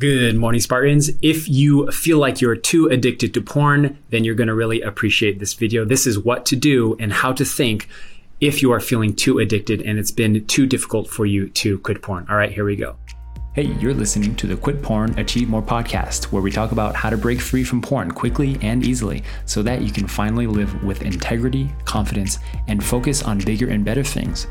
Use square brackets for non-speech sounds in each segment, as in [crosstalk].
Good morning, Spartans. If you feel like you're too addicted to porn, then you're going to really appreciate this video. This is what to do and how to think if you are feeling too addicted and it's been too difficult for you to quit porn. All right, here we go. Hey, you're listening to the Quit Porn, Achieve More podcast, where we talk about how to break free from porn quickly and easily so that you can finally live with integrity, confidence, and focus on bigger and better things.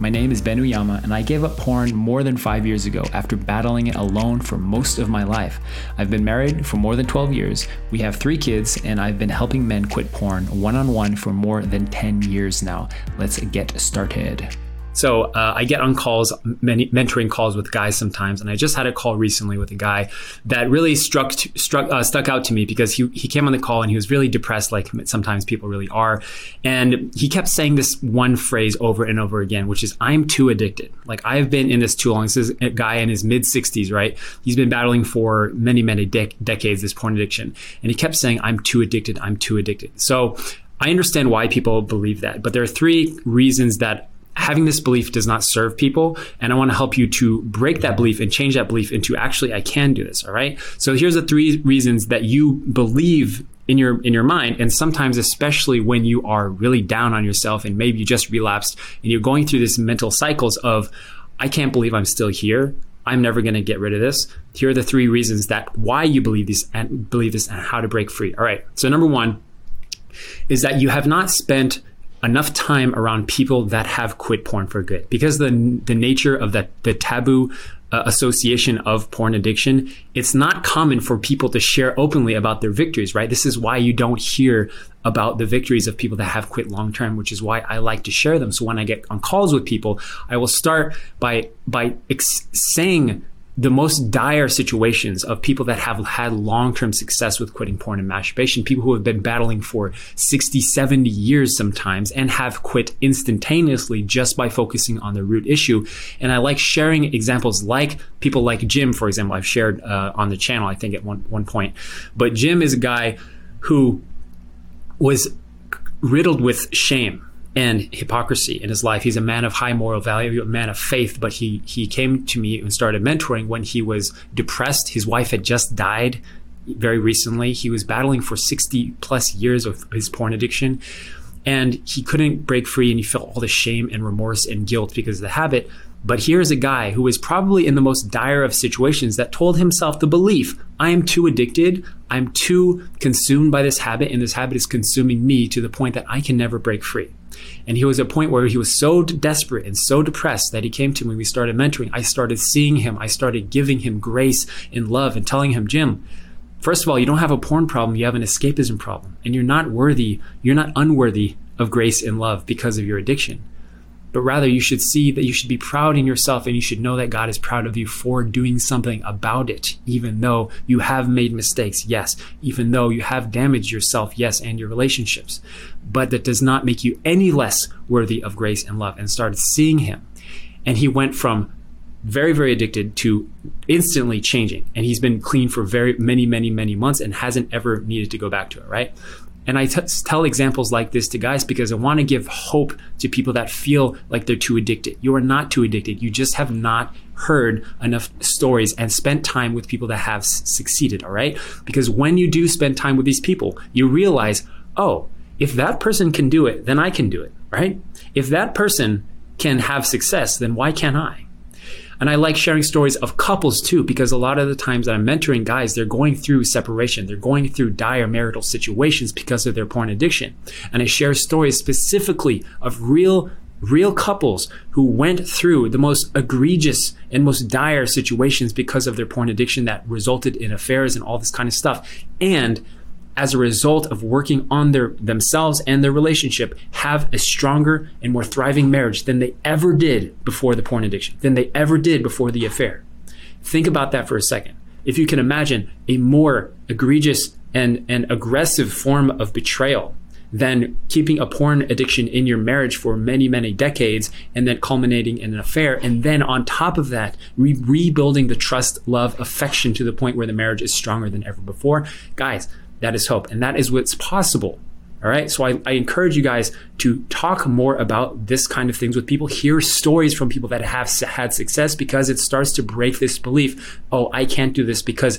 My name is Ben Uyama, and I gave up porn more than five years ago after battling it alone for most of my life. I've been married for more than 12 years, we have three kids, and I've been helping men quit porn one on one for more than 10 years now. Let's get started. So uh, I get on calls, many mentoring calls with guys sometimes, and I just had a call recently with a guy that really struck struck uh, stuck out to me because he he came on the call and he was really depressed, like sometimes people really are, and he kept saying this one phrase over and over again, which is "I'm too addicted." Like I've been in this too long. This is a guy in his mid 60s, right? He's been battling for many many de- decades this porn addiction, and he kept saying "I'm too addicted. I'm too addicted." So. I understand why people believe that, but there are three reasons that having this belief does not serve people. And I want to help you to break that belief and change that belief into actually, I can do this. All right. So here's the three reasons that you believe in your in your mind and sometimes especially when you are really down on yourself and maybe you just relapsed and you're going through this mental cycles of I can't believe I'm still here. I'm never going to get rid of this. Here are the three reasons that why you believe this and believe this and how to break free. All right. So number 1 is that you have not spent enough time around people that have quit porn for good. Because the the nature of that the taboo uh, association of porn addiction it's not common for people to share openly about their victories right? This is why you don't hear about the victories of people that have quit long term which is why I like to share them. So when I get on calls with people I will start by by ex- saying the most dire situations of people that have had long-term success with quitting porn and masturbation people who have been battling for 60 70 years sometimes and have quit instantaneously just by focusing on the root issue. And i like sharing examples like people like jim for example i've shared uh, on the channel i think at one, one point. But jim is a guy who was riddled with shame and hypocrisy in his life. He's a man of high moral value, a man of faith, but he he came to me and started mentoring when he was depressed. His wife had just died very recently. He was battling for 60 plus years of his porn addiction and he couldn't break free and he felt all the shame and remorse and guilt because of the habit. But here's a guy who was probably in the most dire of situations that told himself the belief I am too addicted, I'm too consumed by this habit, and this habit is consuming me to the point that I can never break free. And he was at a point where he was so desperate and so depressed that he came to me. We started mentoring. I started seeing him. I started giving him grace and love and telling him, Jim, first of all, you don't have a porn problem. You have an escapism problem. And you're not worthy, you're not unworthy of grace and love because of your addiction but rather you should see that you should be proud in yourself and you should know that God is proud of you for doing something about it, even though you have made mistakes, yes, even though you have damaged yourself, yes, and your relationships. But that does not make you any less worthy of grace and love. And started seeing Him. And he went from very, very addicted to instantly changing. And he's been clean for very many, many, many months and hasn't ever needed to go back to it, right? And I t- tell examples like this to guys because I want to give hope to people that feel like they're too addicted. You are not too addicted. You just have not heard enough stories and spent time with people that have s- succeeded, all right? Because when you do spend time with these people, you realize, oh, if that person can do it, then I can do it, right? If that person can have success, then why can't I? And I like sharing stories of couples too, because a lot of the times that I'm mentoring guys, they're going through separation. They're going through dire marital situations because of their porn addiction. And I share stories specifically of real real couples who went through the most egregious and most dire situations because of their porn addiction that resulted in affairs and all this kind of stuff. And as a result of working on their themselves and their relationship have a stronger and more thriving marriage than they ever did before the porn addiction than they ever did before the affair think about that for a second if you can imagine a more egregious and, and aggressive form of betrayal than keeping a porn addiction in your marriage for many, many decades and then culminating in an affair. And then on top of that, re- rebuilding the trust, love, affection to the point where the marriage is stronger than ever before. Guys, that is hope. And that is what's possible. All right. So I, I, encourage you guys to talk more about this kind of things with people, hear stories from people that have had success because it starts to break this belief oh, I can't do this because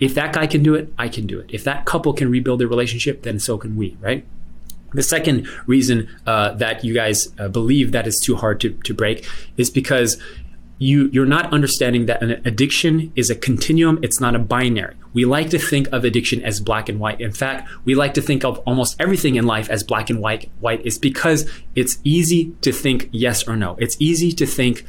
if that guy can do it, I can do it. If that couple can rebuild their relationship, then so can we, right? The second reason uh, that you guys uh, believe that is too hard to, to break is because you you're not understanding that an addiction is a continuum it's not a binary. We like to think of addiction as black and white. In fact we like to think of almost everything in life as black and white white. Is because it's easy to think yes or no. It's easy to think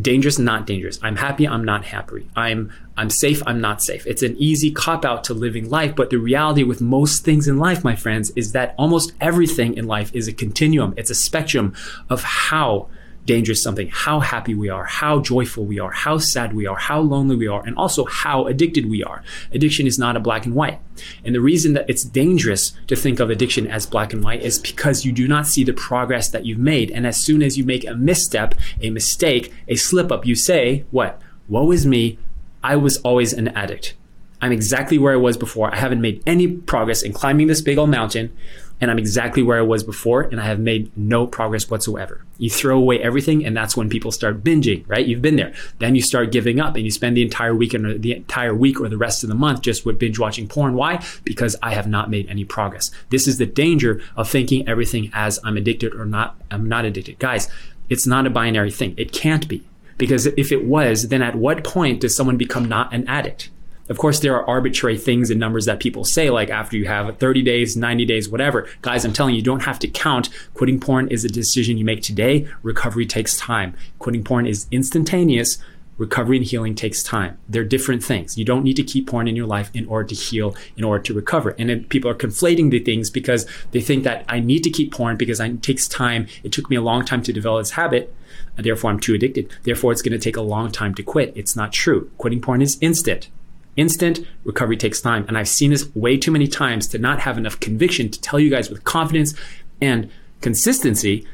dangerous not dangerous. I'm happy i'm not happy. I'm i'm safe i'm not safe. It's an easy cop out to living life but the reality with most things in life my friends is that almost everything in life is a continuum. It's a spectrum of how dangerous something, how happy we are, how joyful we are, how sad we are, how lonely we are, and also how addicted we are. Addiction is not a black and white. And the reason that it's dangerous to think of addiction as black and white is because you do not see the progress that you've made. And as soon as you make a misstep, a mistake, a slip up, you say, What? Woe is me. I was always an addict. I'm exactly where I was before. I haven't made any progress in climbing this big old mountain and I'm exactly where I was before, and I have made no progress whatsoever. You throw away everything, and that's when people start binging, right? You've been there. Then you start giving up, and you spend the entire weekend or the entire week or the rest of the month just with binge watching porn. Why? Because I have not made any progress. This is the danger of thinking everything as I'm addicted or not. I'm not addicted, guys. It's not a binary thing. It can't be. Because if it was, then at what point does someone become not an addict? Of course, there are arbitrary things and numbers that people say, like after you have 30 days, 90 days, whatever. Guys, I'm telling you, you don't have to count. Quitting porn is a decision you make today. Recovery takes time. Quitting porn is instantaneous. Recovery and healing takes time. They're different things. You don't need to keep porn in your life in order to heal, in order to recover. And people are conflating the things because they think that I need to keep porn because it takes time. It took me a long time to develop this habit. Therefore, I'm too addicted. Therefore, it's going to take a long time to quit. It's not true. Quitting porn is instant. Instant recovery takes time. And I've seen this way too many times to not have enough conviction to tell you guys with confidence and consistency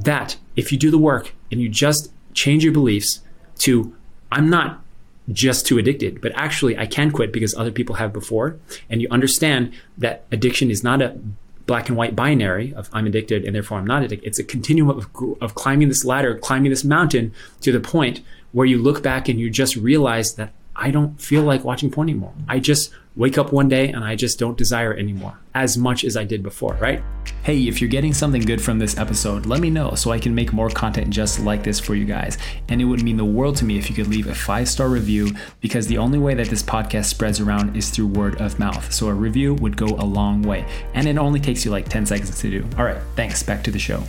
that if you do the work and you just change your beliefs to, I'm not just too addicted, but actually I can quit because other people have before. And you understand that addiction is not a black and white binary of I'm addicted and therefore I'm not addicted. It's a continuum of, of climbing this ladder, climbing this mountain to the point where you look back and you just realize that I don't feel like watching porn anymore. I just wake up one day and I just don't desire it anymore as much as I did before, right? Hey, if you're getting something good from this episode, let me know so I can make more content just like this for you guys. And it would mean the world to me if you could leave a five star review because the only way that this podcast spreads around is through word of mouth. So a review would go a long way. And it only takes you like 10 seconds to do. All right, thanks. Back to the show.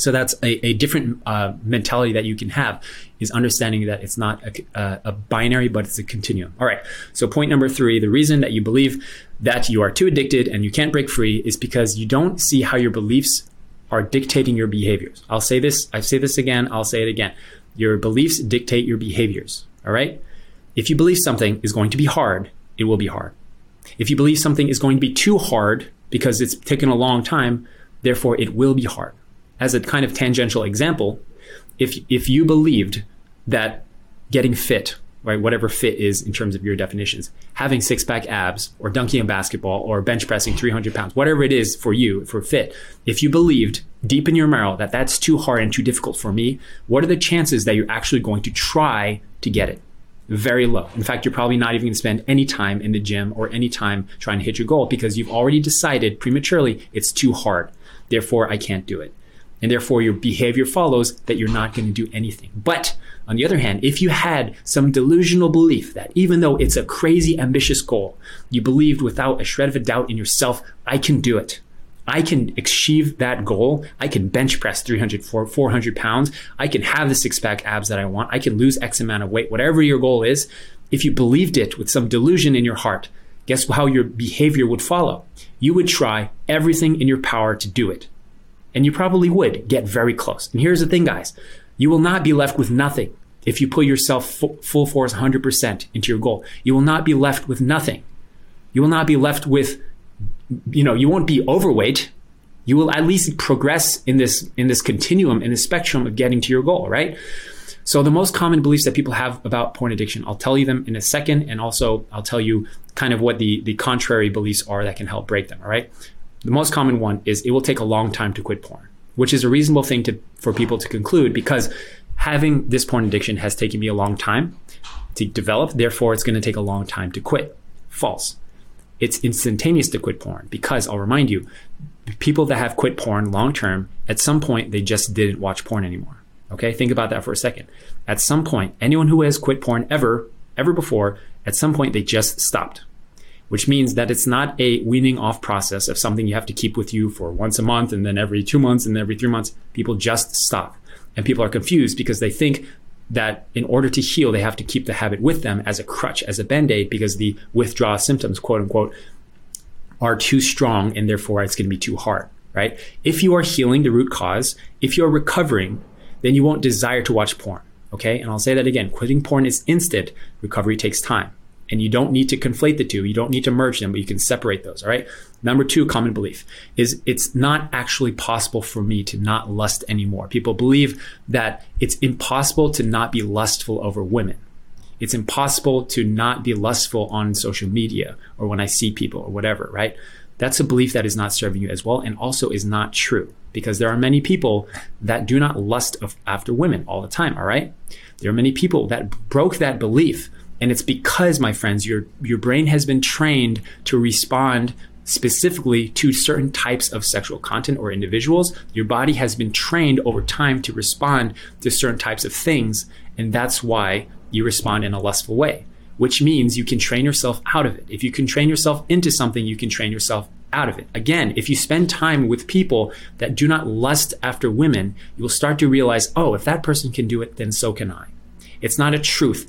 So that's a, a different uh, mentality that you can have is understanding that it's not a, a, binary, but it's a continuum. All right. So point number three, the reason that you believe that you are too addicted and you can't break free is because you don't see how your beliefs are dictating your behaviors. I'll say this. I say this again. I'll say it again. Your beliefs dictate your behaviors. All right. If you believe something is going to be hard, it will be hard. If you believe something is going to be too hard because it's taken a long time, therefore it will be hard as a kind of tangential example, if if you believed that getting fit, right, whatever fit is in terms of your definitions, having six pack abs or dunking a basketball or bench pressing 300 pounds, whatever it is for you for fit, if you believed deep in your marrow that that's too hard and too difficult for me, what are the chances that you're actually going to try to get it? Very low. In fact, you're probably not even going to spend any time in the gym or any time trying to hit your goal because you've already decided prematurely it's too hard. Therefore, I can't do it and therefore your behavior follows that you're not going to do anything. But on the other hand, if you had some delusional belief that even though it's a crazy ambitious goal, you believed without a shred of a doubt in yourself, I can do it. I can achieve that goal. I can bench press 300, 400 pounds. I can have the six pack abs that I want. I can lose X amount of weight, whatever your goal is. If you believed it with some delusion in your heart, guess how your behavior would follow? You would try everything in your power to do it. And you probably would get very close. And here's the thing, guys you will not be left with nothing if you put yourself full force 100% into your goal. You will not be left with nothing. You will not be left with, you know, you won't be overweight. You will at least progress in this in this continuum in the spectrum of getting to your goal, right? So the most common beliefs that people have about porn addiction, I'll tell you them in a second, and also I'll tell you kind of what the the contrary beliefs are that can help break them. All right. The most common one is it will take a long time to quit porn, which is a reasonable thing to for people to conclude because having this porn addiction has taken me a long time to develop. Therefore, it's going to take a long time to quit. False. It's instantaneous to quit porn because I'll remind you, people that have quit porn long term, at some point they just didn't watch porn anymore. Okay, think about that for a second. At some point, anyone who has quit porn ever, ever before, at some point they just stopped, which means that it's not a weaning off process of something you have to keep with you for once a month and then every two months and every three months. People just stop. And people are confused because they think that in order to heal, they have to keep the habit with them as a crutch, as a band aid, because the withdrawal symptoms, quote unquote, are too strong and therefore it's going to be too hard, right? If you are healing the root cause, if you're recovering, then you won't desire to watch porn. Okay. And I'll say that again quitting porn is instant, recovery takes time. And you don't need to conflate the two. You don't need to merge them, but you can separate those. All right. Number two common belief is it's not actually possible for me to not lust anymore. People believe that it's impossible to not be lustful over women. It's impossible to not be lustful on social media or when I see people or whatever, right? That's a belief that is not serving you as well and also is not true because there are many people that do not lust after women all the time, all right? There are many people that broke that belief and it's because my friends your your brain has been trained to respond specifically to certain types of sexual content or individuals. Your body has been trained over time to respond to certain types of things and that's why you respond in a lustful way, which means you can train yourself out of it. If you can train yourself into something, you can train yourself out of it. Again, if you spend time with people that do not lust after women, you will start to realize, oh, if that person can do it, then so can I. It's not a truth.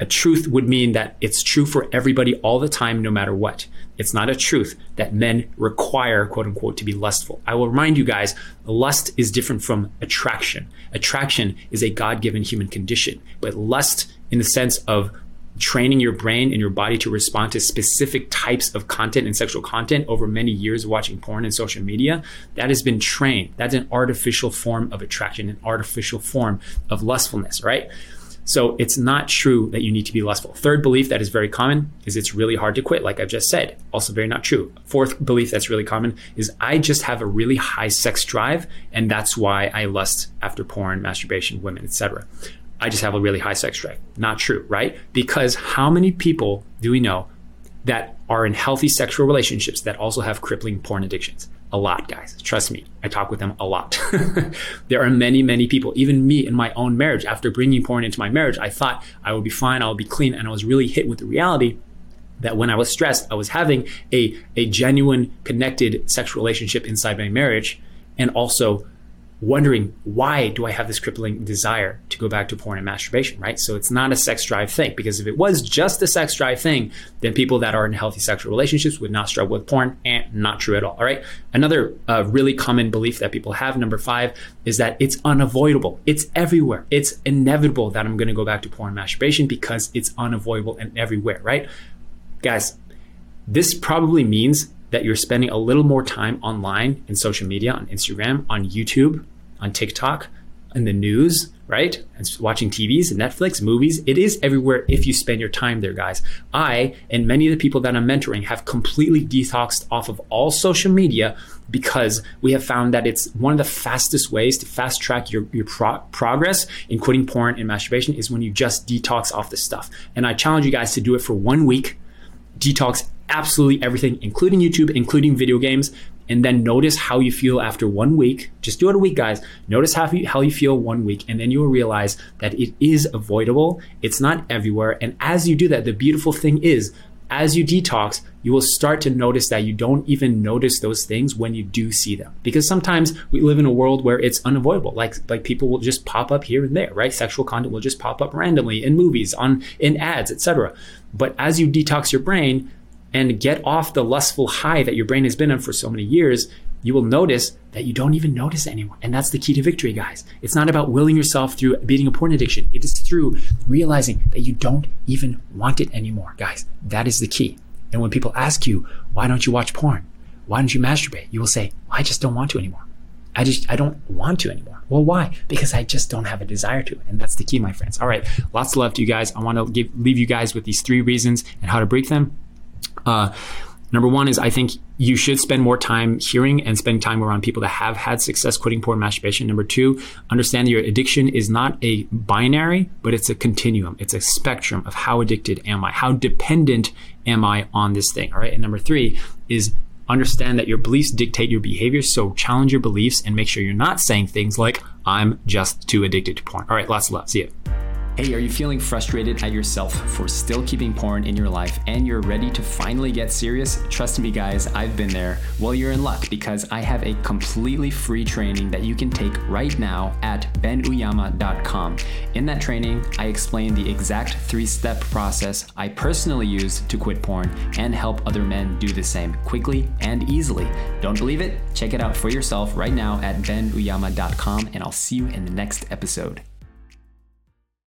A truth would mean that it's true for everybody all the time, no matter what. It's not a truth that men require, quote unquote, to be lustful. I will remind you guys, lust is different from attraction. Attraction is a God given human condition, but lust, in the sense of training your brain and your body to respond to specific types of content and sexual content over many years watching porn and social media, that has been trained. That's an artificial form of attraction, an artificial form of lustfulness, right? So it's not true that you need to be lustful. Third belief that is very common is it's really hard to quit, like I've just said. Also very not true. Fourth belief that's really common is I just have a really high sex drive, and that's why I lust after porn, masturbation, women, etc. I just have a really high sex drive. Not true, right? Because how many people do we know that are in healthy sexual relationships that also have crippling porn addictions? A lot, guys. Trust me, I talk with them a lot. [laughs] there are many, many people, even me in my own marriage. After bringing porn into my marriage, I thought I would be fine, I would be clean, and I was really hit with the reality that when I was stressed, I was having a, a genuine, connected sexual relationship inside my marriage, and also wondering why do I have this crippling desire to go back to porn and masturbation, right? So it's not a sex drive thing because if it was just a sex drive thing, then people that are in healthy sexual relationships would not struggle with porn and not true at all. All right. Another uh, really common belief that people have, number five, is that it's unavoidable. It's everywhere. It's inevitable that I'm going to go back to porn and masturbation because it's unavoidable and everywhere, right? Guys, this probably means that you're spending a little more time online in social media, on Instagram, on YouTube, on TikTok, in the news, right? And watching TVs, Netflix, movies. It is everywhere if you spend your time there, guys. I and many of the people that I'm mentoring have completely detoxed off of all social media because we have found that it's one of the fastest ways to fast track your, your pro- progress in quitting porn and masturbation is when you just detox off the stuff. And I challenge you guys to do it for one week. Detox absolutely everything, including YouTube, including video games and then notice how you feel after one week. Just do it a week, guys. Notice how you, how you feel one week, and then you will realize that it is avoidable. It's not everywhere. And as you do that, the beautiful thing is, as you detox, you will start to notice that you don't even notice those things when you do see them. Because sometimes we live in a world where it's unavoidable. Like like people will just pop up here and there, right? Sexual content will just pop up randomly in movies, on in ads, etc. But as you detox your brain, and get off the lustful high that your brain has been on for so many years, you will notice that you don't even notice anymore. And that's the key to victory, guys. It's not about willing yourself through beating a porn addiction. It is through realizing that you don't even want it anymore, guys. That is the key. And when people ask you, why don't you watch porn? Why don't you masturbate? You will say, I just don't want to anymore. I just, I don't want to anymore. Well, why? Because I just don't have a desire to. And that's the key, my friends. All right. Lots of love to you guys. I want to give, leave you guys with these three reasons and how to break them. Uh, Number one is I think you should spend more time hearing and spending time around people that have had success quitting porn masturbation. Number two, understand that your addiction is not a binary, but it's a continuum. It's a spectrum of how addicted am I? How dependent am I on this thing? All right. And number three is understand that your beliefs dictate your behavior. So challenge your beliefs and make sure you're not saying things like, I'm just too addicted to porn. All right. Lots of love. See you. Hey, are you feeling frustrated at yourself for still keeping porn in your life and you're ready to finally get serious? Trust me, guys, I've been there. Well, you're in luck because I have a completely free training that you can take right now at benuyama.com. In that training, I explain the exact three step process I personally use to quit porn and help other men do the same quickly and easily. Don't believe it? Check it out for yourself right now at benuyama.com, and I'll see you in the next episode.